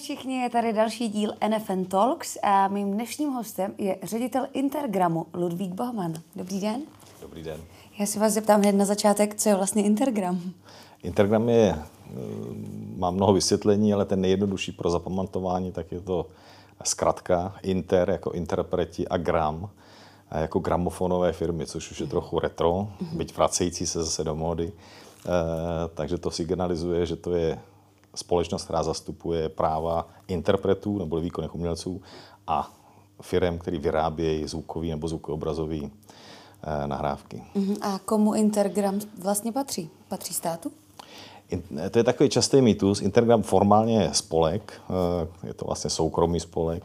všichni, je tady další díl NFN Talks a mým dnešním hostem je ředitel Intergramu Ludvík Bohman. Dobrý den. Dobrý den. Já si vás zeptám hned na začátek, co je vlastně Intergram? Intergram je, eh, má mnoho vysvětlení, ale ten nejjednodušší pro zapamatování, tak je to zkratka Inter jako interpreti a gram jako gramofonové firmy, což už je trochu retro, byť vracející se zase do módy. E, takže to signalizuje, že to je společnost, která zastupuje práva interpretů nebo výkonných umělců a firm, který vyrábějí zvukový nebo zvukoobrazový e, nahrávky. Mm-hmm. A komu Intergram vlastně patří? Patří státu? To je takový častý mýtus. Intergram formálně je spolek, e, je to vlastně soukromý spolek,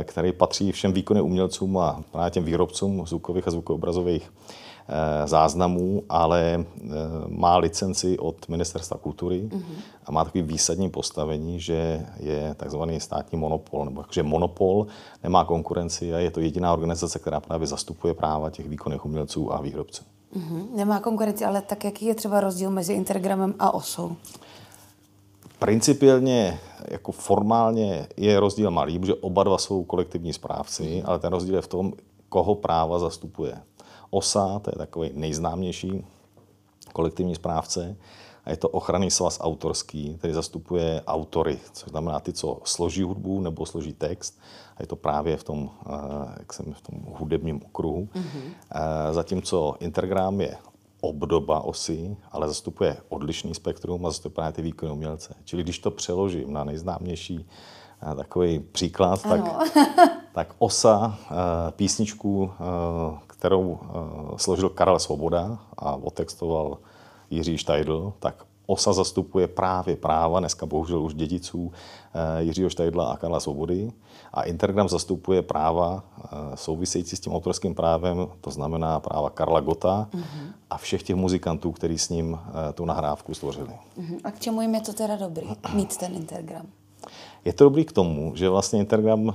e, který patří všem výkonným umělcům a právě těm výrobcům zvukových a zvukoobrazových Eh, záznamů, ale eh, má licenci od Ministerstva kultury mm-hmm. a má takový výsadní postavení, že je takzvaný státní monopol, nebo že monopol nemá konkurenci a je to jediná organizace, která právě zastupuje práva těch výkonných umělců a výrobců. Mm-hmm. Nemá konkurenci, ale tak jaký je třeba rozdíl mezi Intergramem a OSou? Principiálně, jako formálně je rozdíl malý, protože oba dva jsou kolektivní správci, ale ten rozdíl je v tom, koho práva zastupuje. OSA, to je takový nejznámější kolektivní správce, a je to ochranný svaz autorský, který zastupuje autory, což znamená ty, co složí hudbu nebo složí text. A je to právě v tom, eh, jak jsem v tom hudebním okruhu. Mm-hmm. Zatímco Intergram je obdoba osy, ale zastupuje odlišný spektrum a zastupuje právě ty výkonné umělce. Čili když to přeložím na nejznámější eh, takový příklad, tak, tak osa písničku, kterou uh, složil Karel Svoboda a otextoval Jiří Štajdl, tak OSA zastupuje právě práva, dneska bohužel už dědiců uh, Jiřího Štajdla a Karla Svobody. A Intergram zastupuje práva uh, související s tím autorským právem, to znamená práva Karla Gota uh-huh. a všech těch muzikantů, kteří s ním tu nahrávku stvořili. Uh-huh. A k čemu jim je to teda dobrý, mít ten Intergram? Je to dobrý k tomu, že vlastně Intergram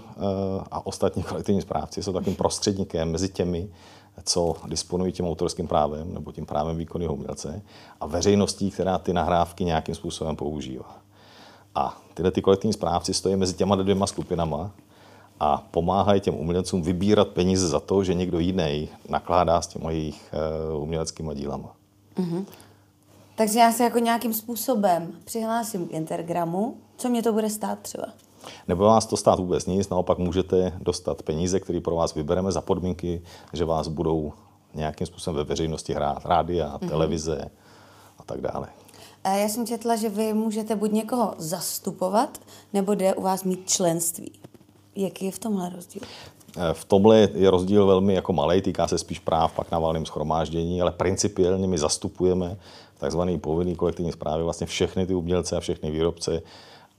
a ostatní kolektivní správci jsou takým prostředníkem mezi těmi, co disponují tím autorským právem nebo tím právem výkonného umělce a veřejností, která ty nahrávky nějakým způsobem používá. A tyhle ty kolektivní správci stojí mezi těma dvěma skupinama a pomáhají těm umělcům vybírat peníze za to, že někdo jiný nakládá s těma jejich uh, uměleckými dílama. Mm-hmm. Takže já se jako nějakým způsobem přihlásím k Intergramu. Co mě to bude stát třeba? Nebo vás to stát vůbec nic, naopak můžete dostat peníze, které pro vás vybereme za podmínky, že vás budou nějakým způsobem ve veřejnosti hrát rádia, mm-hmm. televize a tak dále. Já jsem četla, že vy můžete buď někoho zastupovat, nebo jde u vás mít členství. Jaký je v tomhle rozdíl? Eh, v tomhle je rozdíl velmi jako malý, týká se spíš práv pak na valném schromáždění, ale principiálně my zastupujeme takzvaný povinný kolektivní zprávy vlastně všechny ty umělce a všechny výrobce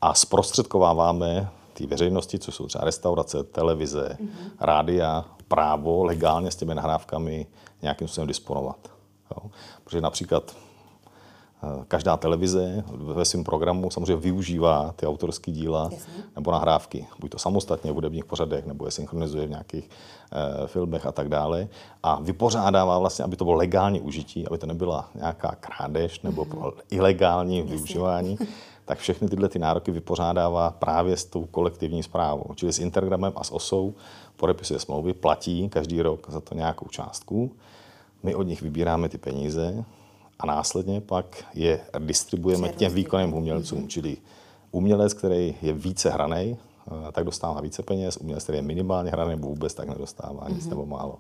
a zprostředkováváme ty veřejnosti, což jsou třeba restaurace, televize, mm-hmm. rádia, právo legálně s těmi nahrávkami nějakým způsobem disponovat. Jo? Protože například eh, každá televize ve svém programu samozřejmě využívá ty autorské díla Jasně. nebo nahrávky, buď to samostatně v hudebních pořadech, nebo je synchronizuje v nějakých e, filmech a tak dále. A vypořádává vlastně, aby to bylo legální užití, aby to nebyla nějaká krádež nebo mm-hmm. ilegální Jasně. využívání. tak všechny tyhle ty nároky vypořádává právě s tou kolektivní zprávou. Čili s Intergramem a s OSou podepisuje smlouvy, platí každý rok za to nějakou částku. My od nich vybíráme ty peníze a následně pak je distribuujeme těm výkonným umělcům. Mm-hmm. Čili umělec, který je více hraný, eh, tak dostává více peněz, umělec, který je minimálně hraný nebo vůbec, tak nedostává nic mm-hmm. nebo málo.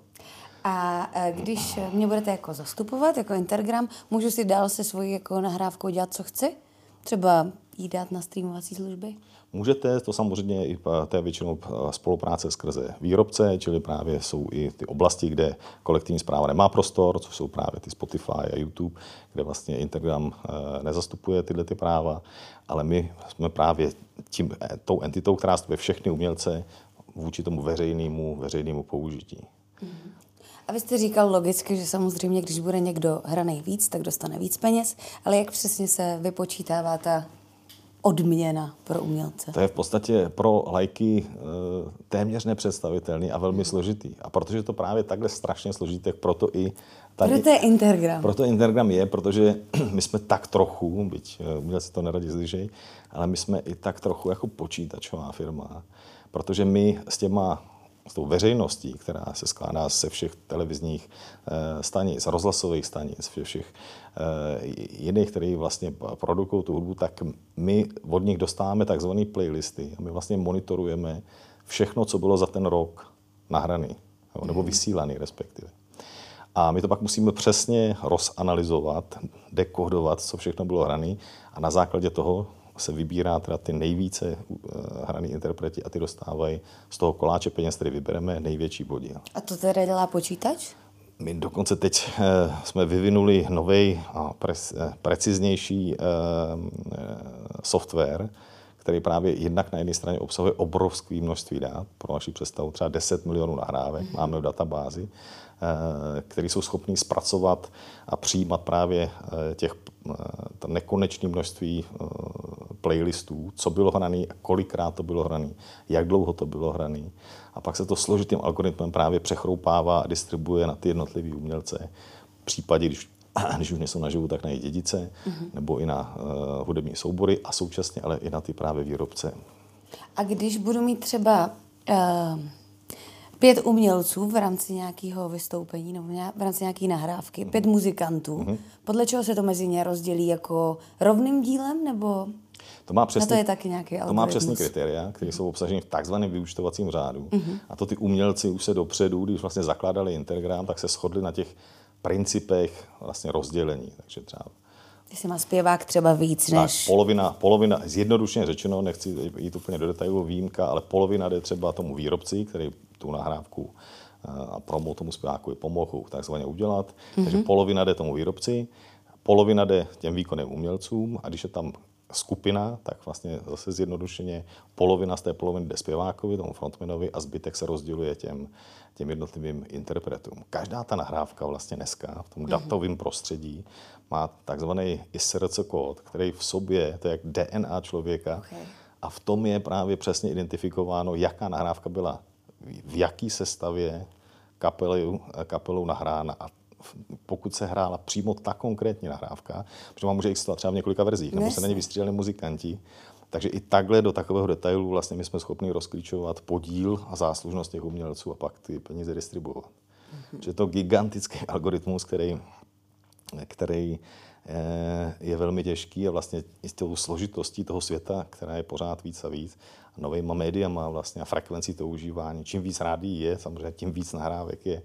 A eh, když mě budete jako zastupovat, jako Intergram, můžu si dál se svojí jako nahrávkou dělat, co chci? Třeba jí dát na streamovací služby? Můžete, to samozřejmě i to je většinou spolupráce skrze výrobce, čili právě jsou i ty oblasti, kde kolektivní zpráva nemá prostor, což jsou právě ty Spotify a YouTube, kde vlastně Instagram eh, nezastupuje tyhle ty práva, ale my jsme právě tím, eh, tou entitou, která stupuje všechny umělce vůči tomu veřejnému, veřejnému použití. Mm-hmm. A vy jste říkal logicky, že samozřejmě, když bude někdo hraný víc, tak dostane víc peněz, ale jak přesně se vypočítává ta odměna pro umělce? To je v podstatě pro lajky e, téměř nepředstavitelný a velmi složitý. A protože to právě takhle strašně složitý, tak proto i tady, proto je Intergram. Proto Intergram je, protože my jsme tak trochu, byť eh, umělci to neradi slyšejí, ale my jsme i tak trochu jako počítačová firma, protože my s těma s tou veřejností, která se skládá ze všech televizních e, stanic, rozhlasových stanic, všech, všech e, jiných, které vlastně produkují tu hudbu, tak my od nich dostáváme takzvané playlisty a my vlastně monitorujeme všechno, co bylo za ten rok nahraný, nebo vysílaný respektive. A my to pak musíme přesně rozanalizovat, dekodovat, co všechno bylo hrané a na základě toho se vybírá teda ty nejvíce uh, hraný interpreti a ty dostávají z toho koláče peněz, který vybereme, největší podíl. A to teda dělá počítač? My dokonce teď uh, jsme vyvinuli nový a uh, preciznější software, který právě jednak na jedné straně obsahuje obrovské množství dat, pro naši představu třeba 10 milionů nahrávek, mm-hmm. máme v databázi, Eh, který jsou schopní zpracovat a přijímat právě eh, těch eh, to nekonečné množství playlistů, co bylo hrané, kolikrát to bylo hrané, jak dlouho to bylo hrané. A pak se to složitým algoritmem právě přechroupává a distribuje na ty jednotlivé umělce. V případě, když, když už nejsou naživu, tak na jejich dědice, mm-hmm. nebo i na uh, hudební soubory a současně ale i na ty právě výrobce. A když budu mít třeba uh pět umělců v rámci nějakého vystoupení nebo v rámci nějaké nahrávky, pět muzikantů. Mm-hmm. Podle čeho se to mezi ně rozdělí jako rovným dílem nebo to má přesný, to je taky nějaký To má přesný kritéria, které jsou obsaženy v takzvaném vyučtovacím řádu. Mm-hmm. A to ty umělci už se dopředu, když vlastně zakládali Intergram, tak se shodli na těch principech vlastně rozdělení. Takže třeba si má zpěvák třeba víc než... Tak, polovina, polovina, zjednodušeně řečeno, nechci jít úplně do detailu výjimka, ale polovina jde třeba tomu výrobci, který tu nahrávku eh, a promo tomu zpěváku pomohl takzvaně udělat. Mm-hmm. Takže polovina jde tomu výrobci, polovina jde těm výkonným umělcům a když je tam skupina, tak vlastně zase zjednodušeně polovina z té poloviny jde zpěvákovi, tomu frontmanovi a zbytek se rozděluje těm, těm jednotlivým interpretům. Každá ta nahrávka vlastně dneska v tom mm-hmm. datovém prostředí má takzvaný ISRC kód, který v sobě, to je jak DNA člověka, okay. a v tom je právě přesně identifikováno, jaká nahrávka byla v jaký sestavě kapelou, kapelou nahrána a pokud se hrála přímo ta konkrétní nahrávka, protože vám může existovat třeba v několika verzích, nebo se na ně vystřídali muzikanti, takže i takhle do takového detailu vlastně my jsme schopni rozklíčovat podíl a záslužnost těch umělců a pak ty peníze distribuovat. Mm-hmm. Že je to gigantický algoritmus, který, který eh, je velmi těžký a vlastně i s tou složitostí toho světa, která je pořád víc a víc, novýma médiama vlastně a frekvencí toho užívání. Čím víc rádí je, samozřejmě tím víc nahrávek je.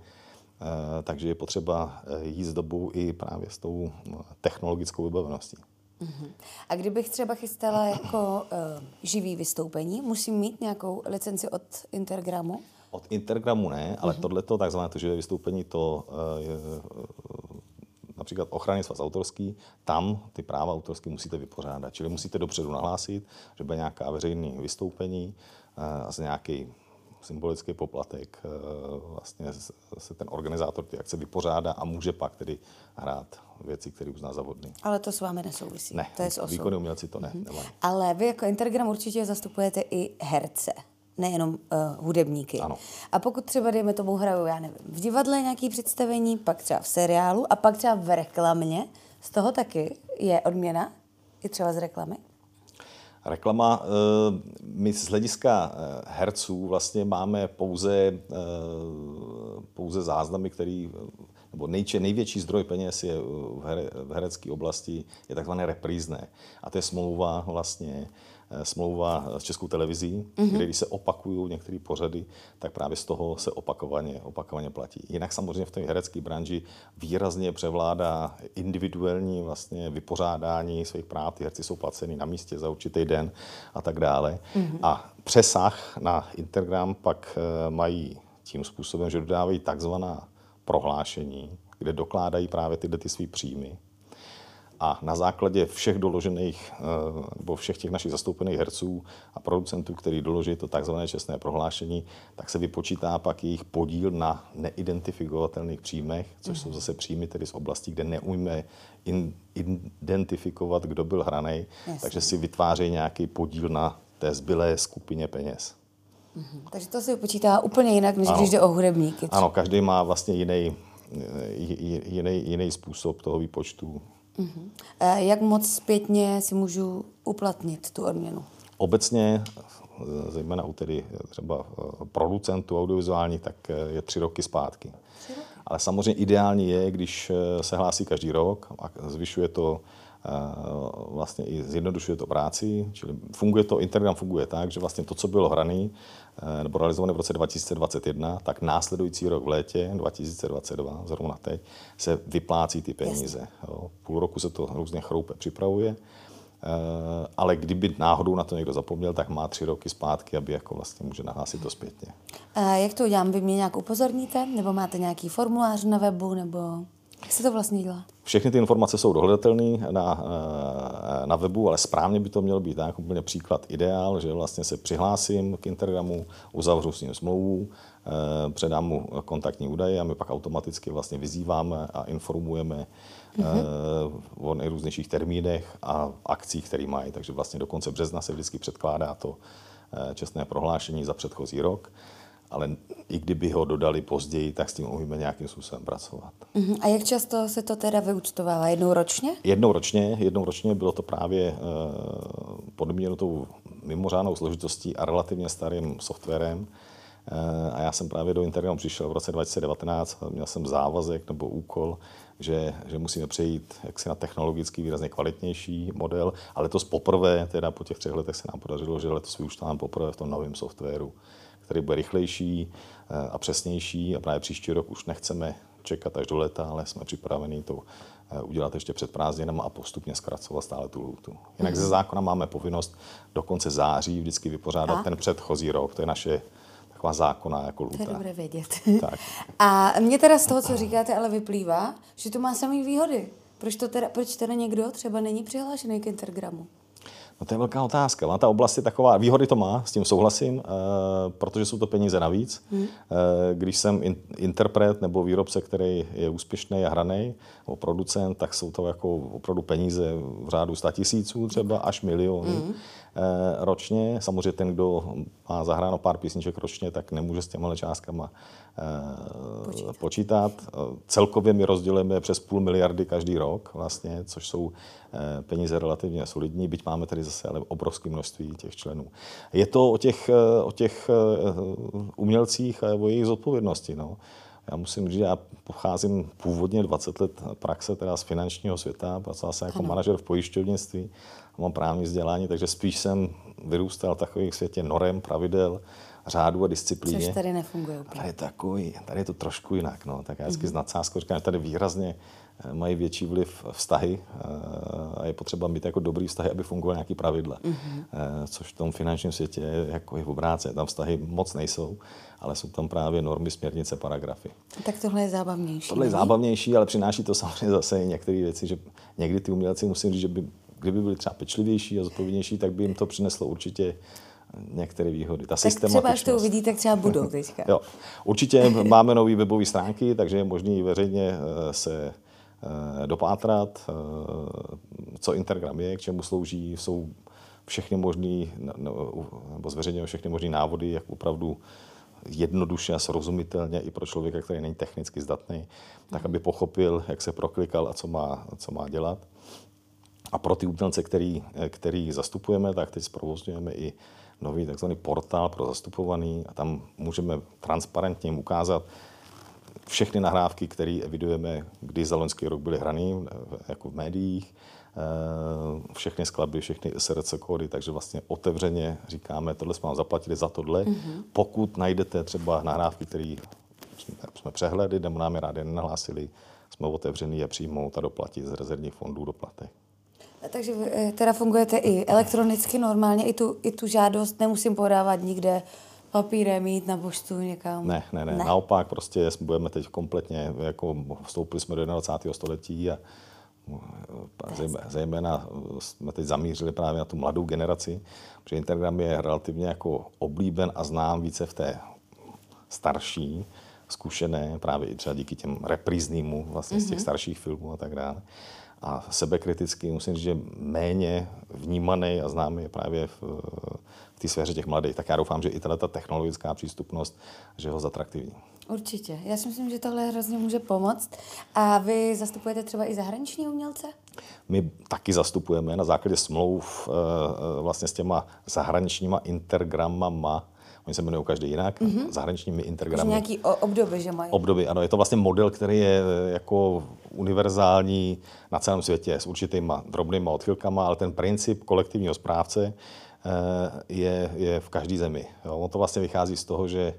Eh, takže je potřeba eh, jít s dobou i právě s tou technologickou vybaveností. Uh-huh. A kdybych třeba chystala jako uh, živý vystoupení, musím mít nějakou licenci od Intergramu? Od Intergramu ne, ale uh-huh. tohleto takzvané to živé vystoupení, to je, uh, například ochrany svaz autorský, tam ty práva autorské musíte vypořádat. Čili musíte dopředu nahlásit, že bude nějaká veřejné vystoupení uh, a z nějaký symbolický poplatek vlastně se ten organizátor ty akce vypořádá a může pak tedy hrát věci, které uzná za vhodný. Ale to s vámi nesouvisí. Ne, to je s výkonný umělci to ne. Mm-hmm. Ale vy jako Intergram určitě zastupujete i herce nejenom uh, hudebníky. Ano. A pokud třeba, dejme tomu, hraju, já nevím, v divadle nějaký představení, pak třeba v seriálu a pak třeba v reklamě, z toho taky je odměna, i třeba z reklamy? Reklama, eh, my z hlediska eh, herců vlastně máme pouze, pouze záznamy, který nebo nejče, největší zdroj peněz je v, here, v herecké oblasti je takzvané reprízné. A to je smlouva vlastně eh, smlouva s Českou televizí, mm-hmm. kde když se opakují některé pořady, tak právě z toho se opakovaně, opakovaně platí. Jinak samozřejmě v té herecké branži výrazně převládá individuální vlastně vypořádání svých práv. Ty herci jsou placeny na místě za určitý den a tak dále. Mm-hmm. A přesah na Intergram pak eh, mají tím způsobem, že dodávají takzvaná prohlášení, kde dokládají právě tyhle ty svý příjmy. a na základě všech doložených, eh, nebo všech těch našich zastoupených herců a producentů, který doloží to takzvané čestné prohlášení, tak se vypočítá pak jejich podíl na neidentifikovatelných příjmech, což jsou zase příjmy tedy z oblastí, kde neumíme in, identifikovat, kdo byl hraný, takže si vytváří nějaký podíl na té zbylé skupině peněz. Mhm. Takže to se vypočítá úplně jinak, než ano. když jde o hudebníky. Ano, každý má vlastně jiný, jiný, jiný způsob toho výpočtu. Uh-huh. Jak moc zpětně si můžu uplatnit tu odměnu? Obecně, zejména u tedy třeba eh, producentů audiovizuální, tak eh, je tři roky zpátky. Tři roky? Ale samozřejmě ideální je, když eh, se hlásí každý rok a zvyšuje to vlastně i zjednodušuje to práci, čili funguje to, Intergram funguje tak, že vlastně to, co bylo hraný nebo realizované v roce 2021, tak následující rok v létě 2022, zrovna teď, se vyplácí ty peníze. Jo. Půl roku se to různě chroupe připravuje, ale kdyby náhodou na to někdo zapomněl, tak má tři roky zpátky, aby jako vlastně může nahlásit to zpětně. A jak to udělám? Vy mě nějak upozorníte? Nebo máte nějaký formulář na webu? Nebo jak se to vlastně dělá? Všechny ty informace jsou dohledatelné na, eh, na webu, ale správně by to mělo být tak úplně příklad ideál, že vlastně se přihlásím k Intergramu, uzavřu s ním smlouvu, eh, předám mu kontaktní údaje a my pak automaticky vlastně vyzýváme a informujeme mm-hmm. o nejrůznějších termínech a akcích, které mají. Takže vlastně do konce března se vždycky předkládá to čestné prohlášení za předchozí rok ale i kdyby ho dodali později, tak s tím umíme nějakým způsobem pracovat. Uh-huh. A jak často se to teda vyučtovává? Jednou ročně? Jednou ročně, jednou ročně bylo to právě uh, podmíněno tou mimořádnou složitostí a relativně starým softwarem. Uh, a já jsem právě do Intergramu přišel v roce 2019 a měl jsem závazek nebo úkol, že, že musíme přejít jaksi na technologicky výrazně kvalitnější model, ale letos poprvé, teda po těch třech letech se nám podařilo, že letos vyučtovám poprvé v tom novém softwaru který bude rychlejší eh, a přesnější a právě příští rok už nechceme čekat až do léta, ale jsme připraveni to eh, udělat ještě před prázdninami a postupně zkracovat stále tu lůtu. Jinak mm-hmm. ze mhm. zákona máme povinnost do konce září vždycky vypořádat a? ten předchozí rok. To je naše taková zákona jako lůta. To je dobré vědět. tak. A mě teda z toho, co říkáte, ale vyplývá, že to má samý výhody. Proč, to teda, proč teda někdo třeba není přihlášený k Intergramu? No to je velká otázka. Ona ta oblast je taková, výhody to má, s tím souhlasím, uh, protože jsou to peníze navíc. Hmm. Uh, když jsem in, interpret nebo výrobce, který je úspěšný a hraný, nebo producent, tak jsou to jako opravdu peníze v řádu 100 tisíců třeba až miliony. Hmm. Eh, ročně. Samozřejmě ten, kdo má zahráno pár písniček ročně, tak nemůže s těmihle částkama eh, počítat. počítat. Celkově my rozdělujeme přes půl miliardy každý rok, vlastně, což jsou eh, peníze relativně solidní, byť máme tedy zase ale obrovské množství těch členů. Je to o těch, o těch umělcích a o jejich zodpovědnosti. No. Já musím říct, že já pocházím původně 20 let praxe teda z finančního světa, pracoval jsem jako ano. manažer v pojišťovnictví, mám právní vzdělání, takže spíš jsem vyrůstal v takových světě norem, pravidel, řádu a disciplíně. Což tady nefunguje úplně. Tady je, takový, tady je to trošku jinak. No. Tak já vždycky mm-hmm. nadsázkou říkám, že tady výrazně eh, mají větší vliv vztahy eh, a je potřeba mít jako dobrý vztahy, aby fungovaly nějaký pravidla. Mm-hmm. Což v tom finančním světě je jako je v obráce. Tam vztahy moc nejsou, ale jsou tam právě normy, směrnice, paragrafy. Tak tohle je zábavnější. Tohle je zábavnější, ale přináší to samozřejmě zase i některé věci, že někdy ty umělci musím říct, že by kdyby byli třeba pečlivější a zodpovědnější, tak by jim to přineslo určitě některé výhody. Ta tak třeba, až to uvidí, tak třeba budou teďka. jo. Určitě máme nové webové stránky, takže je možné veřejně eh, se eh, dopátrat, eh, co Intergram je, k čemu slouží, jsou všechny možné, nebo zveřejňují všechny možné návody, jak opravdu jednoduše a srozumitelně i pro člověka, který není technicky zdatný, tak aby pochopil, jak se proklikal a co má, co má dělat. A pro ty umělce, který, který zastupujeme, tak teď zprovozňujeme i nový takzvaný portál pro zastupovaný a tam můžeme transparentně jim ukázat všechny nahrávky, které evidujeme, kdy za loňský rok byly hraný, jako v médiích, eh, všechny skladby, všechny SRC kódy, takže vlastně otevřeně říkáme, tohle jsme vám zaplatili za tohle. Mm-hmm. Pokud najdete třeba nahrávky, které jsme přehledli, nebo nám je rádi nenahlásili, jsme otevřený je přijmout a doplatit z rezervních fondů doplatek. Takže eh, teda fungujete i elektronicky normálně, i tu, i tu žádost nemusím podávat nikde papírem jít na poštu někam? Ne, ne, ne, ne. Naopak prostě budeme teď kompletně, jako vstoupili jsme do 21. století a zejména, zejména jsme teď zamířili právě na tu mladou generaci, protože Intergram je relativně jako oblíben a znám více v té starší, zkušené, právě i třeba díky těm reprízným vlastně mm-hmm. z těch mhm. starších filmů a tak dále. A sebekriticky musím říct, že méně vnímaný a známý je právě v, v té sféře těch mladých. Tak já doufám, že i ta technologická přístupnost, že ho zatraktivní. Určitě. Já si myslím, že tohle hrozně může pomoct. A vy zastupujete třeba i zahraniční umělce? My taky zastupujeme na základě smlouv eh, eh, vlastně s těma zahraničníma intergramama, Oni se jmenují každý jinak, mm-hmm. zahraničními intergramy. nějaký obdoby, že mají. Obdoby, ano. Je to vlastně model, který je eh, jako univerzální na celém světě s určitýma drobnýma odchylkama, ale ten princip kolektivního správce je, je v každé zemi. Jo. On to vlastně vychází z toho, že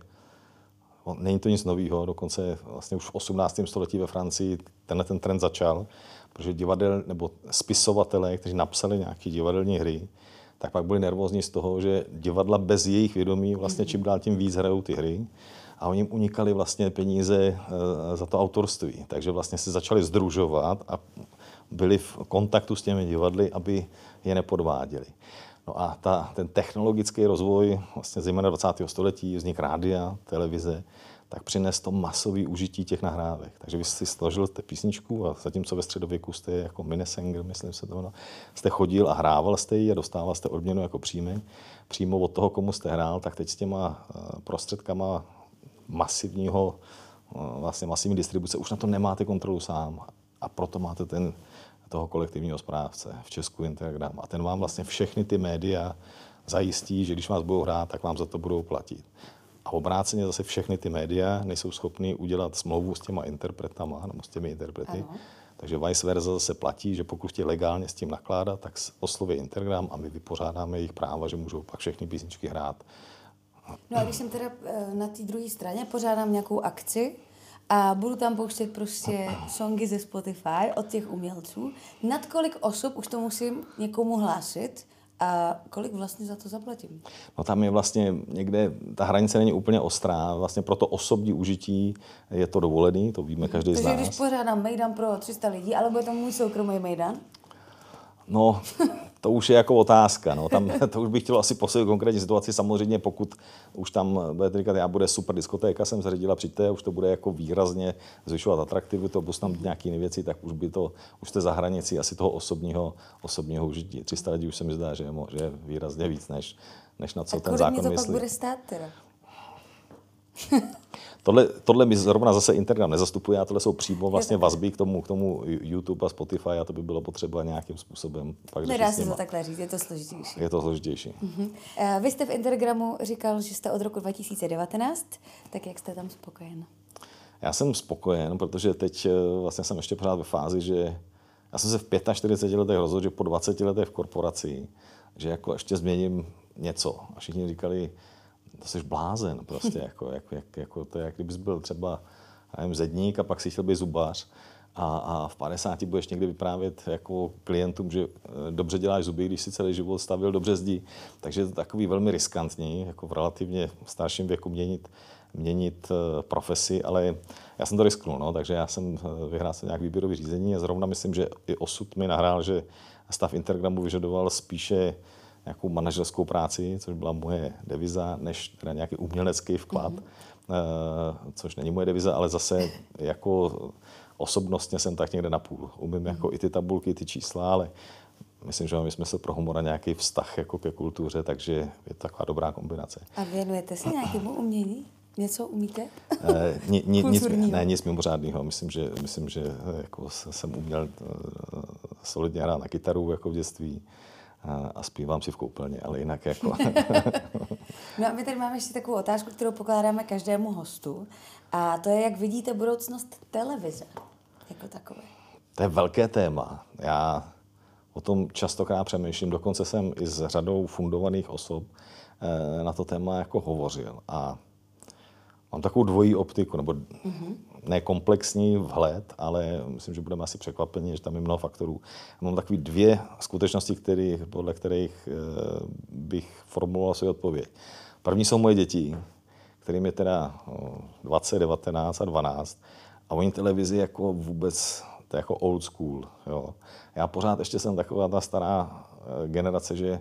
Není to nic nového, dokonce vlastně už v 18. století ve Francii tenhle ten trend začal, protože divadel nebo spisovatelé, kteří napsali nějaké divadelní hry, tak pak byli nervózní z toho, že divadla bez jejich vědomí vlastně čím dál tím víc hrajou ty hry a oni jim unikali vlastně peníze eh, za to autorství. Takže vlastně se začali združovat a byli v kontaktu s těmi divadly, aby je nepodváděli. No a ta, ten technologický rozvoj, vlastně zejména 20. století, vznik rádia, televize, tak přines to masový užití těch nahrávek. Takže vy si složil té písničku a zatímco ve středověku jste jako Minnesänger, myslím se to, no, jste chodil a hrával jste ji a dostával jste odměnu jako příjmy, přímo od toho, komu jste hrál, tak teď s těma eh, prostředkama masivního, eh, vlastně masivní distribuce už na to nemáte kontrolu sám a proto máte ten toho kolektivního správce v Česku Integram. A ten vám vlastně všechny ty média zajistí, že když vás budou hrát, tak vám za to budou platit. A obráceně zase všechny ty média nejsou schopny udělat smlouvu s těma interpretama, nebo s těmi interprety. Ano. Takže vice versa zase platí, že pokud chtějí legálně s tím nakládat, tak osloví Intergram a my vypořádáme jejich práva, že můžou pak všechny písničky hrát. No a když jsem teda eh, na té druhé straně, pořádám nějakou akci, a budu tam pouštět prostě songy ze Spotify od těch umělců. Nad kolik osob už to musím někomu hlásit a kolik vlastně za to zaplatím? No tam je vlastně někde, ta hranice není úplně ostrá, vlastně pro to osobní užití je to dovolený, to víme každý Takže z nás. Takže když pořádám mejdan pro 300 lidí, ale bude to můj soukromý mejdan? No, to už je jako otázka. No. Tam, to už bych chtěl asi posoudit konkrétní situaci. Samozřejmě, pokud už tam budete říkat, já bude super diskotéka, jsem zředila, přijďte, už to bude jako výrazně zvyšovat atraktivitu, plus tam nějaké jiné věci, tak už by to, už jste za hranicí asi toho osobního, osobního užití. 300 lidí už se mi zdá, že je, že je výrazně víc, než, než na co A ten zákon to myslí. pak bude stát teda? Tohle, tohle mi zrovna zase Instagram nezastupuje, a tohle jsou přímo vlastně vazby k tomu, k tomu YouTube a Spotify a to by bylo potřeba nějakým způsobem pak Nedá se to takhle říct, je to složitější. Je to složitější. Uh-huh. Vy jste v Instagramu říkal, že jste od roku 2019, tak jak jste tam spokojen? Já jsem spokojen, protože teď eh, vlastně jsem ještě pořád ve fázi, že já jsem se v 45 letech rozhodl, že po 20 letech v korporaci, že jako ještě změním něco. A všichni říkali, to jsi blázen prostě, jako, jako, jak, jako, to je, jak kdybys byl třeba nevím, zedník a pak si chtěl být zubař a, a v 50 budeš někdy vyprávět jako klientům, že eh, dobře děláš zuby, když si celý život stavil dobře zdí. Takže je to takový velmi riskantní, jako v relativně starším věku měnit, měnit eh, profesi, ale já jsem to risknul, no, takže já jsem eh, vyhrál se nějak výběrový řízení a zrovna myslím, že i osud mi nahrál, že stav Intergramu vyžadoval spíše nějakou manažerskou práci, což byla moje deviza, než teda nějaký umělecký vklad, mm-hmm. což není moje deviza, ale zase jako osobnostně jsem tak někde na půl. Umím mm-hmm. jako i ty tabulky, ty čísla, ale myslím, že mám smysl pro humor a nějaký vztah jako ke kultuře, takže je to taková dobrá kombinace. A věnujete se nějakému umění? Něco umíte? Eh, ni, ni, nic, ne, nic mimořádného. Myslím, že, myslím, že eh, jako jsem uměl solidně hrát na kytaru jako v dětství a zpívám si v koupelně, ale jinak jako... no a my tady máme ještě takovou otázku, kterou pokládáme každému hostu a to je, jak vidíte budoucnost televize jako takové. To je velké téma. Já o tom častokrát přemýšlím, dokonce jsem i s řadou fundovaných osob eh, na to téma jako hovořil a mám takovou dvojí optiku, nebo mm-hmm ne komplexní vhled, ale myslím, že budeme asi překvapeni, že tam je mnoho faktorů. Mám takové dvě skutečnosti, který, podle kterých eh, bych formuloval svou odpověď. První jsou moje děti, kterým je teda 20, 19 a 12 a oni televizi jako vůbec to je jako old school. Jo. Já pořád ještě jsem taková ta stará eh, generace, že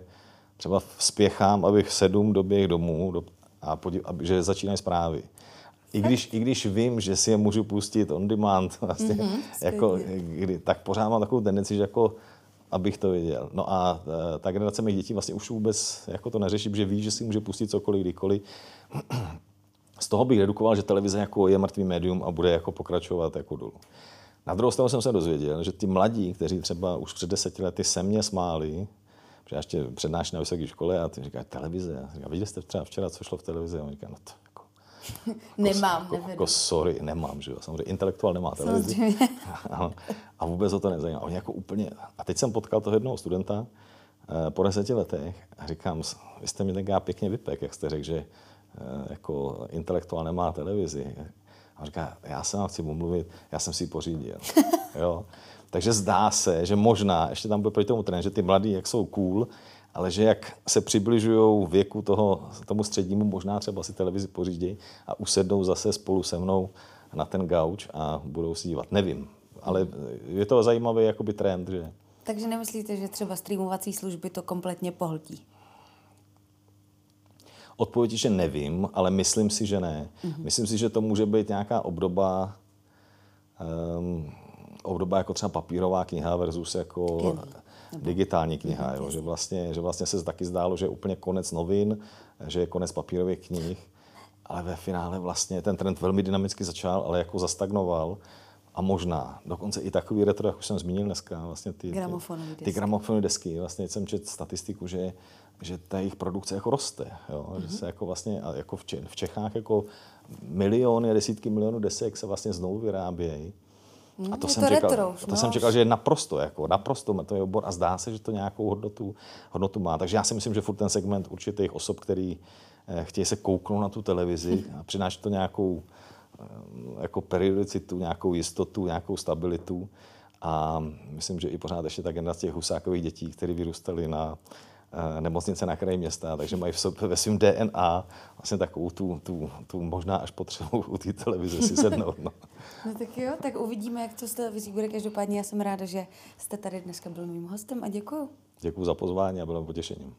třeba spěchám, abych sedm doběh domů do, a podív, aby, že začínají zprávy. I když, I když vím, že si je můžu pustit on demand, vlastně, mm-hmm, jako, kdy, tak pořád mám takovou tendenci, že jako abych to věděl. No a e, ta generace mých dětí vlastně už vůbec jako to neřeší, že ví, že si může pustit cokoliv, kdykoliv. Z toho bych redukoval, že televize jako je mrtvý médium a bude jako pokračovat jako dolů. Na druhou stranu jsem se dozvěděl, že ty mladí, kteří třeba už před deseti lety se mě smáli, protože já ještě přednáším na vysoké škole a ty říkají televize. Já říkám, viděli jste třeba včera, co šlo v televizi? A on říká, no to nemám, jako, jako, sorry, nemám, že jo. Samozřejmě intelektuál nemá televizi. a vůbec ho to nezajímá. Oni jako úplně, a teď jsem potkal toho jednoho studenta eh, po deseti letech a říkám, vy jste mi tenkrát pěkně vypek, jak jste řekl, že eh, jako intelektuál nemá televizi. A on říká, já se vám chci omluvit, já jsem si ji pořídil. jo. Takže zdá se, že možná, ještě tam byl proti tomu trend, že ty mladí, jak jsou cool, ale že jak se přibližují věku toho, tomu střednímu, možná třeba si televizi pořídí a usednou zase spolu se mnou na ten gauč a budou si dívat. Nevím, ale je to zajímavý jakoby trend, že... Takže nemyslíte, že třeba streamovací služby to kompletně pohltí? Odpověď je, že nevím, ale myslím si, že ne. Mm-hmm. Myslím si, že to může být nějaká obdoba um, obdoba jako třeba papírová kniha versus jako Knihy. digitální kniha. Jo? Že, vlastně, že vlastně se taky zdálo, že je úplně konec novin, že je konec papírových knih, ale ve finále vlastně ten trend velmi dynamicky začal, ale jako zastagnoval. A možná, dokonce i takový retro, jak už jsem zmínil dneska, vlastně ty, gramofonové desky. ty gramofonové desky. Vlastně jsem četl statistiku, že, že ta jejich produkce jako roste. Jo? Mm-hmm. Že mhm. se jako vlastně, jako v, Čechách jako miliony a desítky milionů desek se vlastně znovu vyrábějí. Hmm, a to, jsem, to, čekal, retro, to no. jsem čekal, že je naprosto, jako, naprosto to je obor a zdá se, že to nějakou hodnotu, hodnotu má. Takže já si myslím, že furt ten segment určitých osob, který eh, chtějí se kouknout na tu televizi a přináší to nějakou eh, jako periodicitu, nějakou jistotu, nějakou stabilitu. A myslím, že i pořád ještě ta generace těch husákových dětí, které vyrůstaly na nemocnice na kraji města, takže mají v sobě, ve svém DNA vlastně takovou tu, tu, tu možná až potřebu u té televize si sednout. No. no tak jo, tak uvidíme, jak to s televizí bude. Každopádně já jsem ráda, že jste tady dneska byl mým hostem a děkuju. Děkuji za pozvání a bylo potěšením.